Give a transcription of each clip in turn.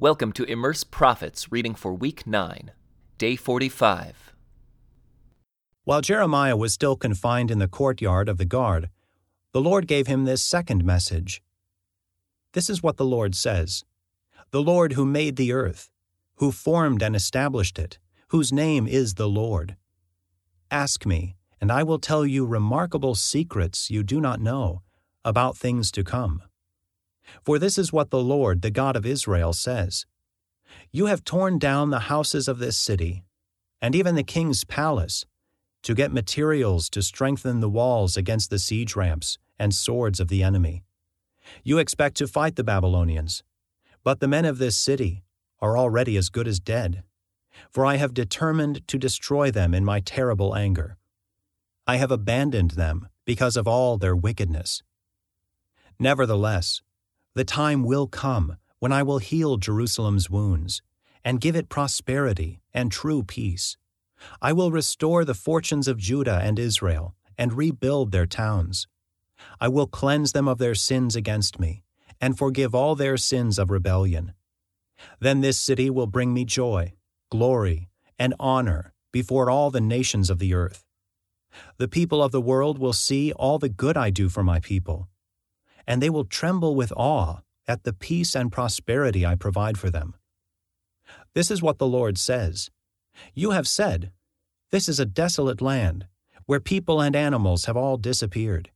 Welcome to Immerse Prophets reading for week 9, day 45. While Jeremiah was still confined in the courtyard of the guard, the Lord gave him this second message. This is what the Lord says The Lord who made the earth, who formed and established it, whose name is the Lord. Ask me, and I will tell you remarkable secrets you do not know about things to come. For this is what the Lord, the God of Israel, says You have torn down the houses of this city, and even the king's palace, to get materials to strengthen the walls against the siege ramps and swords of the enemy. You expect to fight the Babylonians, but the men of this city are already as good as dead, for I have determined to destroy them in my terrible anger. I have abandoned them because of all their wickedness. Nevertheless, the time will come when I will heal Jerusalem's wounds and give it prosperity and true peace. I will restore the fortunes of Judah and Israel and rebuild their towns. I will cleanse them of their sins against me and forgive all their sins of rebellion. Then this city will bring me joy, glory, and honor before all the nations of the earth. The people of the world will see all the good I do for my people and they will tremble with awe at the peace and prosperity I provide for them. This is what the Lord says You have said, This is a desolate land, where people and animals have all disappeared.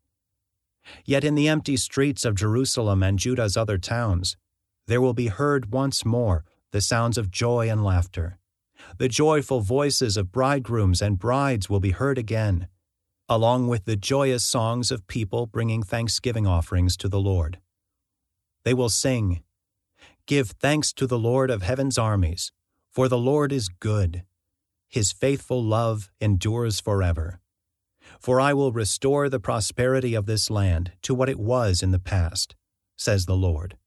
Yet in the empty streets of Jerusalem and Judah's other towns, there will be heard once more the sounds of joy and laughter. The joyful voices of bridegrooms and brides will be heard again along with the joyous songs of people bringing thanksgiving offerings to the Lord. They will sing, Give thanks to the Lord of heaven's armies, for the Lord is good. His faithful love endures forever. For I will restore the prosperity of this land to what it was in the past, says the Lord.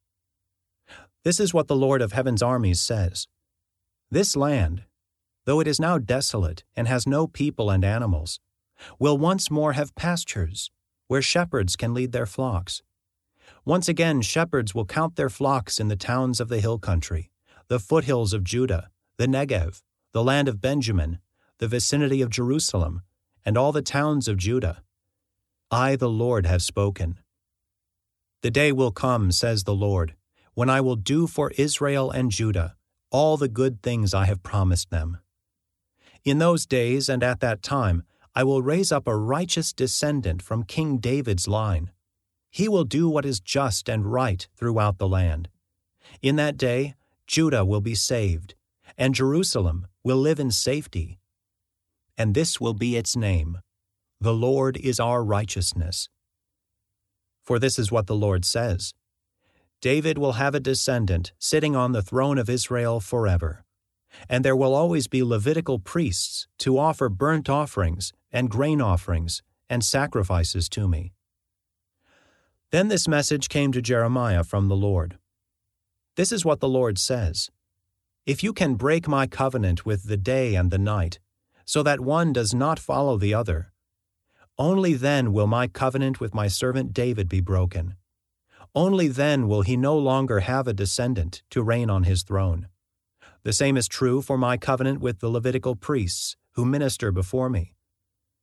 This is what the Lord of heaven's armies says This land, though it is now desolate and has no people and animals, will once more have pastures where shepherds can lead their flocks. Once again, shepherds will count their flocks in the towns of the hill country, the foothills of Judah, the Negev, the land of Benjamin, the vicinity of Jerusalem, and all the towns of Judah. I, the Lord, have spoken. The day will come, says the Lord, when I will do for Israel and Judah all the good things I have promised them. In those days and at that time, I will raise up a righteous descendant from King David's line. He will do what is just and right throughout the land. In that day, Judah will be saved, and Jerusalem will live in safety. And this will be its name The Lord is our righteousness. For this is what the Lord says David will have a descendant sitting on the throne of Israel forever and there will always be Levitical priests to offer burnt offerings and grain offerings and sacrifices to me. Then this message came to Jeremiah from the Lord. This is what the Lord says If you can break my covenant with the day and the night, so that one does not follow the other, only then will my covenant with my servant David be broken. Only then will he no longer have a descendant to reign on his throne. The same is true for my covenant with the Levitical priests who minister before me.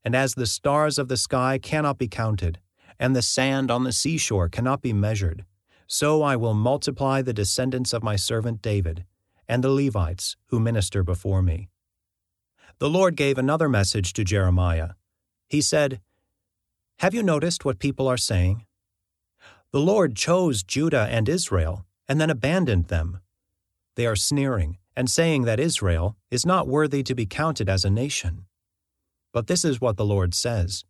And as the stars of the sky cannot be counted, and the sand on the seashore cannot be measured, so I will multiply the descendants of my servant David and the Levites who minister before me. The Lord gave another message to Jeremiah. He said, Have you noticed what people are saying? The Lord chose Judah and Israel and then abandoned them. They are sneering and saying that Israel is not worthy to be counted as a nation. But this is what the Lord says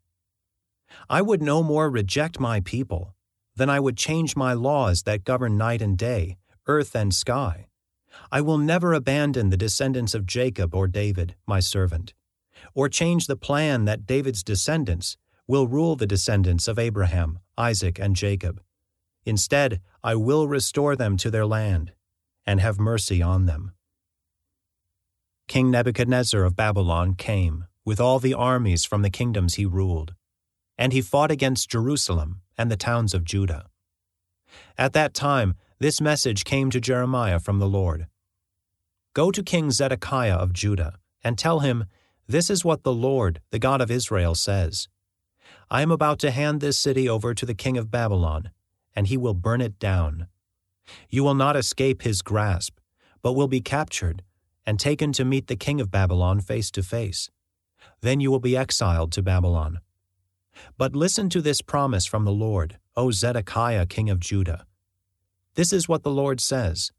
I would no more reject my people than I would change my laws that govern night and day, earth and sky. I will never abandon the descendants of Jacob or David, my servant, or change the plan that David's descendants will rule the descendants of Abraham, Isaac, and Jacob. Instead, I will restore them to their land and have mercy on them. King Nebuchadnezzar of Babylon came with all the armies from the kingdoms he ruled, and he fought against Jerusalem and the towns of Judah. At that time, this message came to Jeremiah from the Lord Go to King Zedekiah of Judah, and tell him, This is what the Lord, the God of Israel, says I am about to hand this city over to the king of Babylon, and he will burn it down. You will not escape his grasp, but will be captured and taken to meet the king of Babylon face to face. Then you will be exiled to Babylon. But listen to this promise from the Lord, O Zedekiah, king of Judah. This is what the Lord says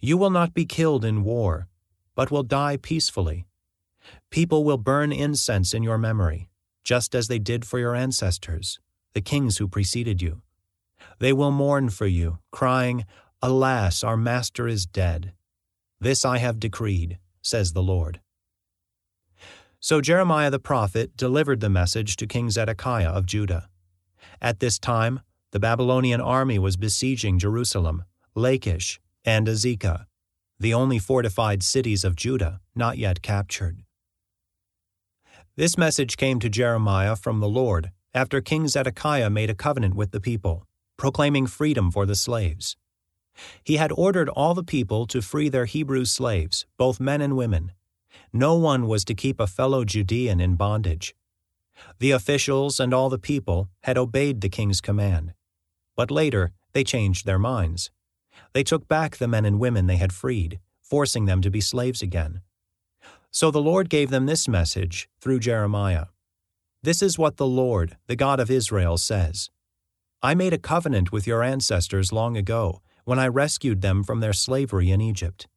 You will not be killed in war, but will die peacefully. People will burn incense in your memory, just as they did for your ancestors, the kings who preceded you. They will mourn for you, crying, Alas, our master is dead. This I have decreed, says the Lord. So Jeremiah the prophet delivered the message to King Zedekiah of Judah. At this time, the Babylonian army was besieging Jerusalem, Lachish, and Azekah, the only fortified cities of Judah not yet captured. This message came to Jeremiah from the Lord after King Zedekiah made a covenant with the people, proclaiming freedom for the slaves. He had ordered all the people to free their Hebrew slaves, both men and women. No one was to keep a fellow Judean in bondage. The officials and all the people had obeyed the king's command. But later, they changed their minds. They took back the men and women they had freed, forcing them to be slaves again. So the Lord gave them this message through Jeremiah This is what the Lord, the God of Israel, says I made a covenant with your ancestors long ago when I rescued them from their slavery in Egypt.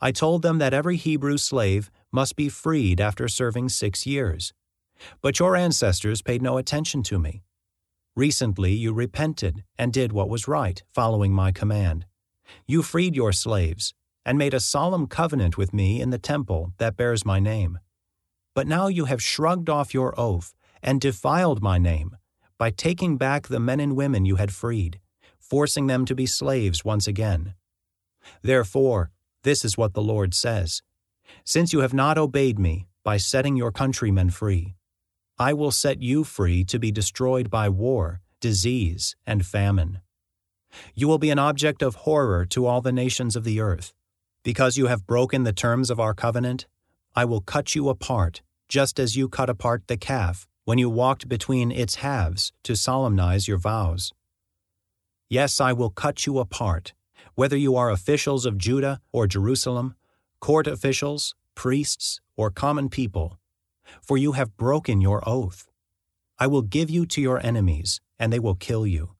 I told them that every Hebrew slave must be freed after serving six years. But your ancestors paid no attention to me. Recently you repented and did what was right, following my command. You freed your slaves and made a solemn covenant with me in the temple that bears my name. But now you have shrugged off your oath and defiled my name by taking back the men and women you had freed, forcing them to be slaves once again. Therefore, this is what the Lord says Since you have not obeyed me by setting your countrymen free, I will set you free to be destroyed by war, disease, and famine. You will be an object of horror to all the nations of the earth because you have broken the terms of our covenant, I will cut you apart, just as you cut apart the calf when you walked between its halves to solemnize your vows. Yes, I will cut you apart, whether you are officials of Judah or Jerusalem, court officials, priests, or common people, for you have broken your oath. I will give you to your enemies, and they will kill you.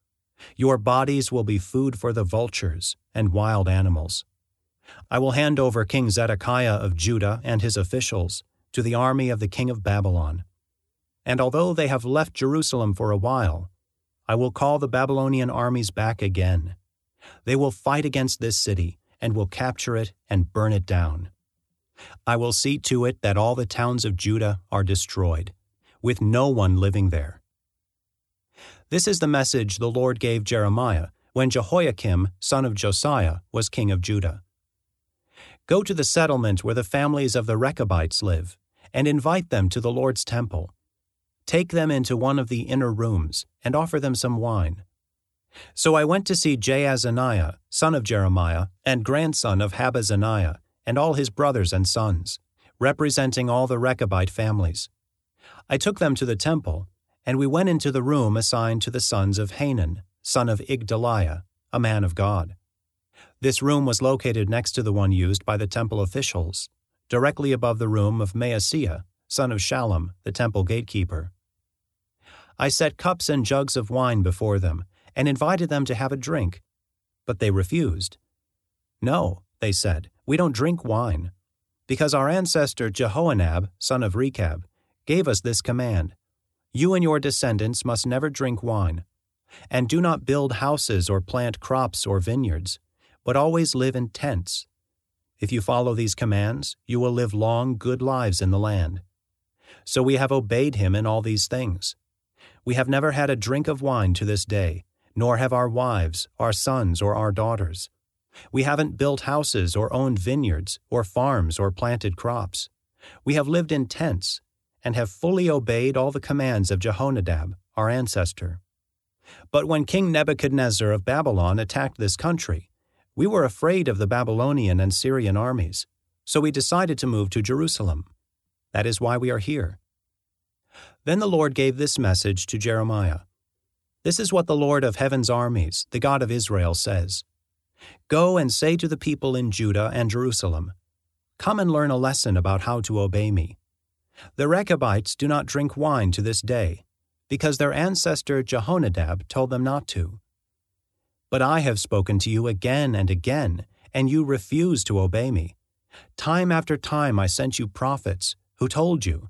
Your bodies will be food for the vultures and wild animals. I will hand over King Zedekiah of Judah and his officials to the army of the king of Babylon. And although they have left Jerusalem for a while, I will call the Babylonian armies back again. They will fight against this city and will capture it and burn it down. I will see to it that all the towns of Judah are destroyed, with no one living there. This is the message the Lord gave Jeremiah when Jehoiakim, son of Josiah, was king of Judah. Go to the settlement where the families of the Rechabites live, and invite them to the Lord's temple. Take them into one of the inner rooms, and offer them some wine. So I went to see Jaazaniah, son of Jeremiah, and grandson of Habazziniah, and all his brothers and sons, representing all the Rechabite families. I took them to the temple, and we went into the room assigned to the sons of Hanan, son of Igdaliah, a man of God. This room was located next to the one used by the temple officials, directly above the room of Maaseiah, son of Shallum, the temple gatekeeper. I set cups and jugs of wine before them and invited them to have a drink, but they refused. No, they said, we don't drink wine, because our ancestor Jehonadab, son of Rechab, gave us this command You and your descendants must never drink wine, and do not build houses or plant crops or vineyards but always live in tents. If you follow these commands, you will live long, good lives in the land. So we have obeyed him in all these things. We have never had a drink of wine to this day, nor have our wives, our sons, or our daughters. We haven't built houses or owned vineyards, or farms, or planted crops. We have lived in tents, and have fully obeyed all the commands of Jehonadab, our ancestor. But when King Nebuchadnezzar of Babylon attacked this country, we were afraid of the Babylonian and Syrian armies, so we decided to move to Jerusalem. That is why we are here. Then the Lord gave this message to Jeremiah This is what the Lord of heaven's armies, the God of Israel, says Go and say to the people in Judah and Jerusalem, Come and learn a lesson about how to obey me. The Rechabites do not drink wine to this day, because their ancestor Jehonadab told them not to. But I have spoken to you again and again, and you refuse to obey me. Time after time I sent you prophets who told you,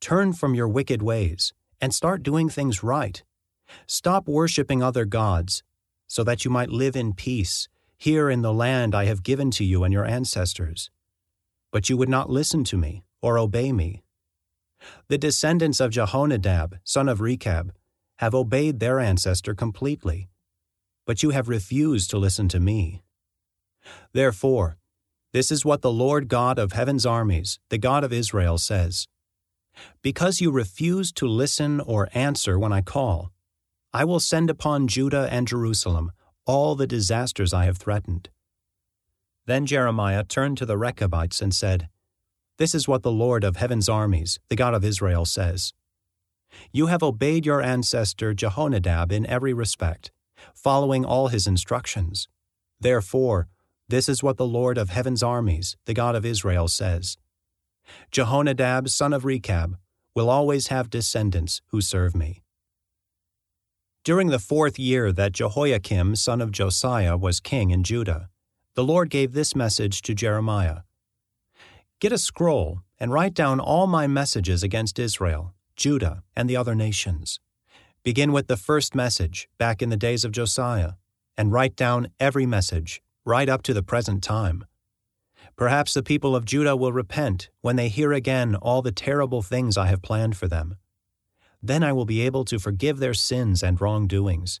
Turn from your wicked ways and start doing things right. Stop worshiping other gods, so that you might live in peace here in the land I have given to you and your ancestors. But you would not listen to me or obey me. The descendants of Jehonadab, son of Rechab, have obeyed their ancestor completely but you have refused to listen to me. Therefore, this is what the Lord God of heaven's armies, the God of Israel, says Because you refuse to listen or answer when I call, I will send upon Judah and Jerusalem all the disasters I have threatened. Then Jeremiah turned to the Rechabites and said, This is what the Lord of heaven's armies, the God of Israel, says You have obeyed your ancestor Jehonadab in every respect following all his instructions. Therefore, this is what the Lord of heaven's armies, the God of Israel, says Jehonadab, son of Rechab, will always have descendants who serve me. During the fourth year that Jehoiakim, son of Josiah, was king in Judah, the Lord gave this message to Jeremiah Get a scroll and write down all my messages against Israel, Judah, and the other nations. Begin with the first message back in the days of Josiah and write down every message right up to the present time. Perhaps the people of Judah will repent when they hear again all the terrible things I have planned for them. Then I will be able to forgive their sins and wrongdoings.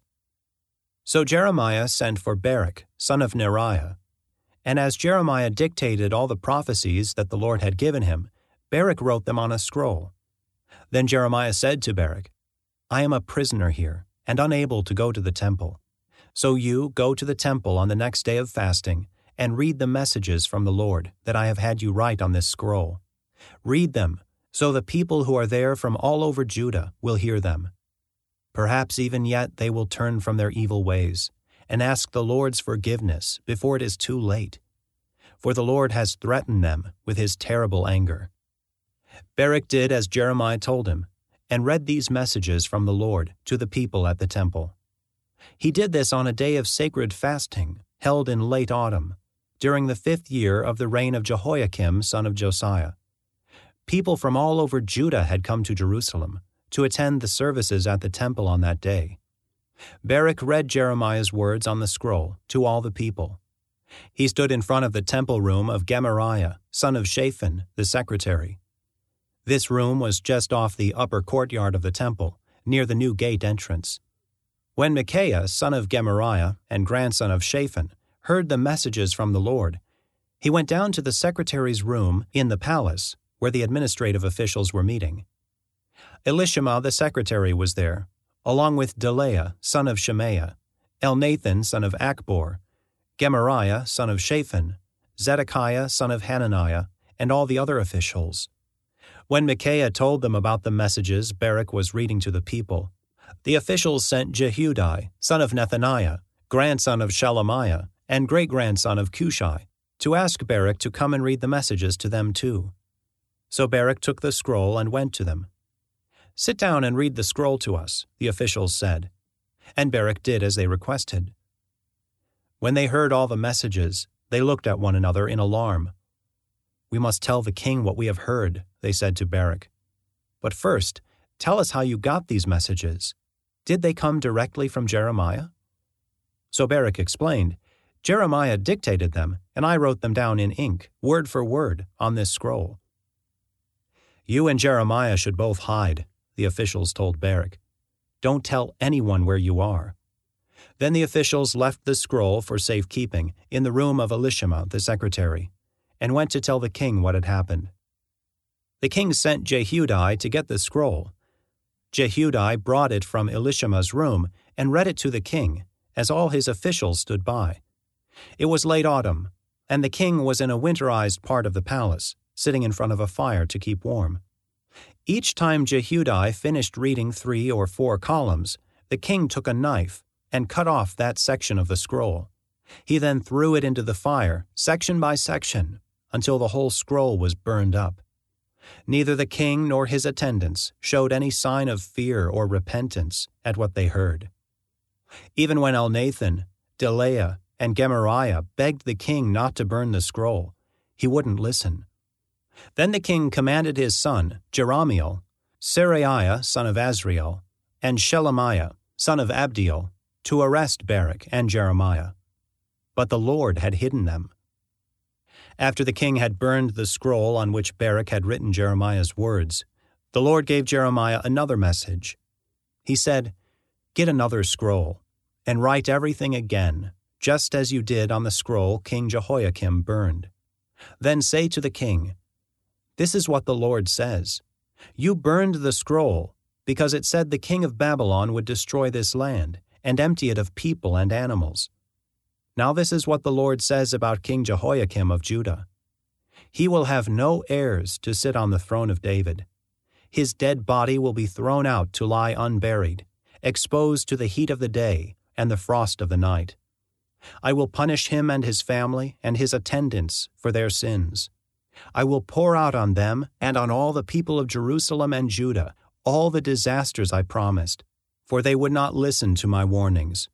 So Jeremiah sent for Baruch, son of Neriah. And as Jeremiah dictated all the prophecies that the Lord had given him, Baruch wrote them on a scroll. Then Jeremiah said to Baruch, I am a prisoner here and unable to go to the temple. So you go to the temple on the next day of fasting and read the messages from the Lord that I have had you write on this scroll. Read them so the people who are there from all over Judah will hear them. Perhaps even yet they will turn from their evil ways and ask the Lord's forgiveness before it is too late. For the Lord has threatened them with his terrible anger. Baruch did as Jeremiah told him and read these messages from the Lord to the people at the temple. He did this on a day of sacred fasting, held in late autumn, during the fifth year of the reign of Jehoiakim, son of Josiah. People from all over Judah had come to Jerusalem to attend the services at the temple on that day. Baruch read Jeremiah's words on the scroll to all the people. He stood in front of the temple room of Gemariah, son of Shaphan, the secretary. This room was just off the upper courtyard of the temple, near the new gate entrance. When Micaiah, son of Gemariah and grandson of Shaphan, heard the messages from the Lord, he went down to the secretary's room in the palace, where the administrative officials were meeting. Elishama the secretary was there, along with Delaiah, son of Shemaiah, Elnathan, son of Akbor, Gemariah, son of Shaphan, Zedekiah, son of Hananiah, and all the other officials. When Micaiah told them about the messages Baruch was reading to the people, the officials sent Jehudi, son of Nethaniah, grandson of Shelemiah, and great grandson of Cushi, to ask Baruch to come and read the messages to them too. So Baruch took the scroll and went to them. Sit down and read the scroll to us, the officials said. And Baruch did as they requested. When they heard all the messages, they looked at one another in alarm. We must tell the king what we have heard, they said to Baruch. But first, tell us how you got these messages. Did they come directly from Jeremiah? So Baruch explained, Jeremiah dictated them, and I wrote them down in ink, word for word, on this scroll. You and Jeremiah should both hide, the officials told Baruch. Don't tell anyone where you are. Then the officials left the scroll for safekeeping in the room of Elishama, the secretary and went to tell the king what had happened. The king sent Jehudi to get the scroll. Jehudi brought it from Elishama's room and read it to the king, as all his officials stood by. It was late autumn, and the king was in a winterized part of the palace, sitting in front of a fire to keep warm. Each time Jehudi finished reading three or four columns, the king took a knife and cut off that section of the scroll. He then threw it into the fire, section by section, until the whole scroll was burned up. Neither the king nor his attendants showed any sign of fear or repentance at what they heard. Even when Elnathan, Delaiah, and Gemariah begged the king not to burn the scroll, he wouldn't listen. Then the king commanded his son, Jerahmeel, Seraiah son of Azriel, and Shelemiah son of Abdiel, to arrest Baruch and Jeremiah. But the Lord had hidden them. After the king had burned the scroll on which Baruch had written Jeremiah's words, the Lord gave Jeremiah another message. He said, Get another scroll, and write everything again, just as you did on the scroll King Jehoiakim burned. Then say to the king, This is what the Lord says You burned the scroll, because it said the king of Babylon would destroy this land, and empty it of people and animals. Now, this is what the Lord says about King Jehoiakim of Judah He will have no heirs to sit on the throne of David. His dead body will be thrown out to lie unburied, exposed to the heat of the day and the frost of the night. I will punish him and his family and his attendants for their sins. I will pour out on them and on all the people of Jerusalem and Judah all the disasters I promised, for they would not listen to my warnings.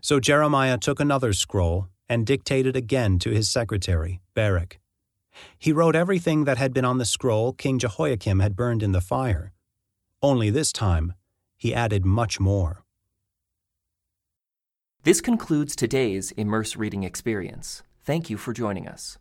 So Jeremiah took another scroll and dictated again to his secretary, Baruch. He wrote everything that had been on the scroll King Jehoiakim had burned in the fire. Only this time, he added much more. This concludes today's Immerse Reading Experience. Thank you for joining us.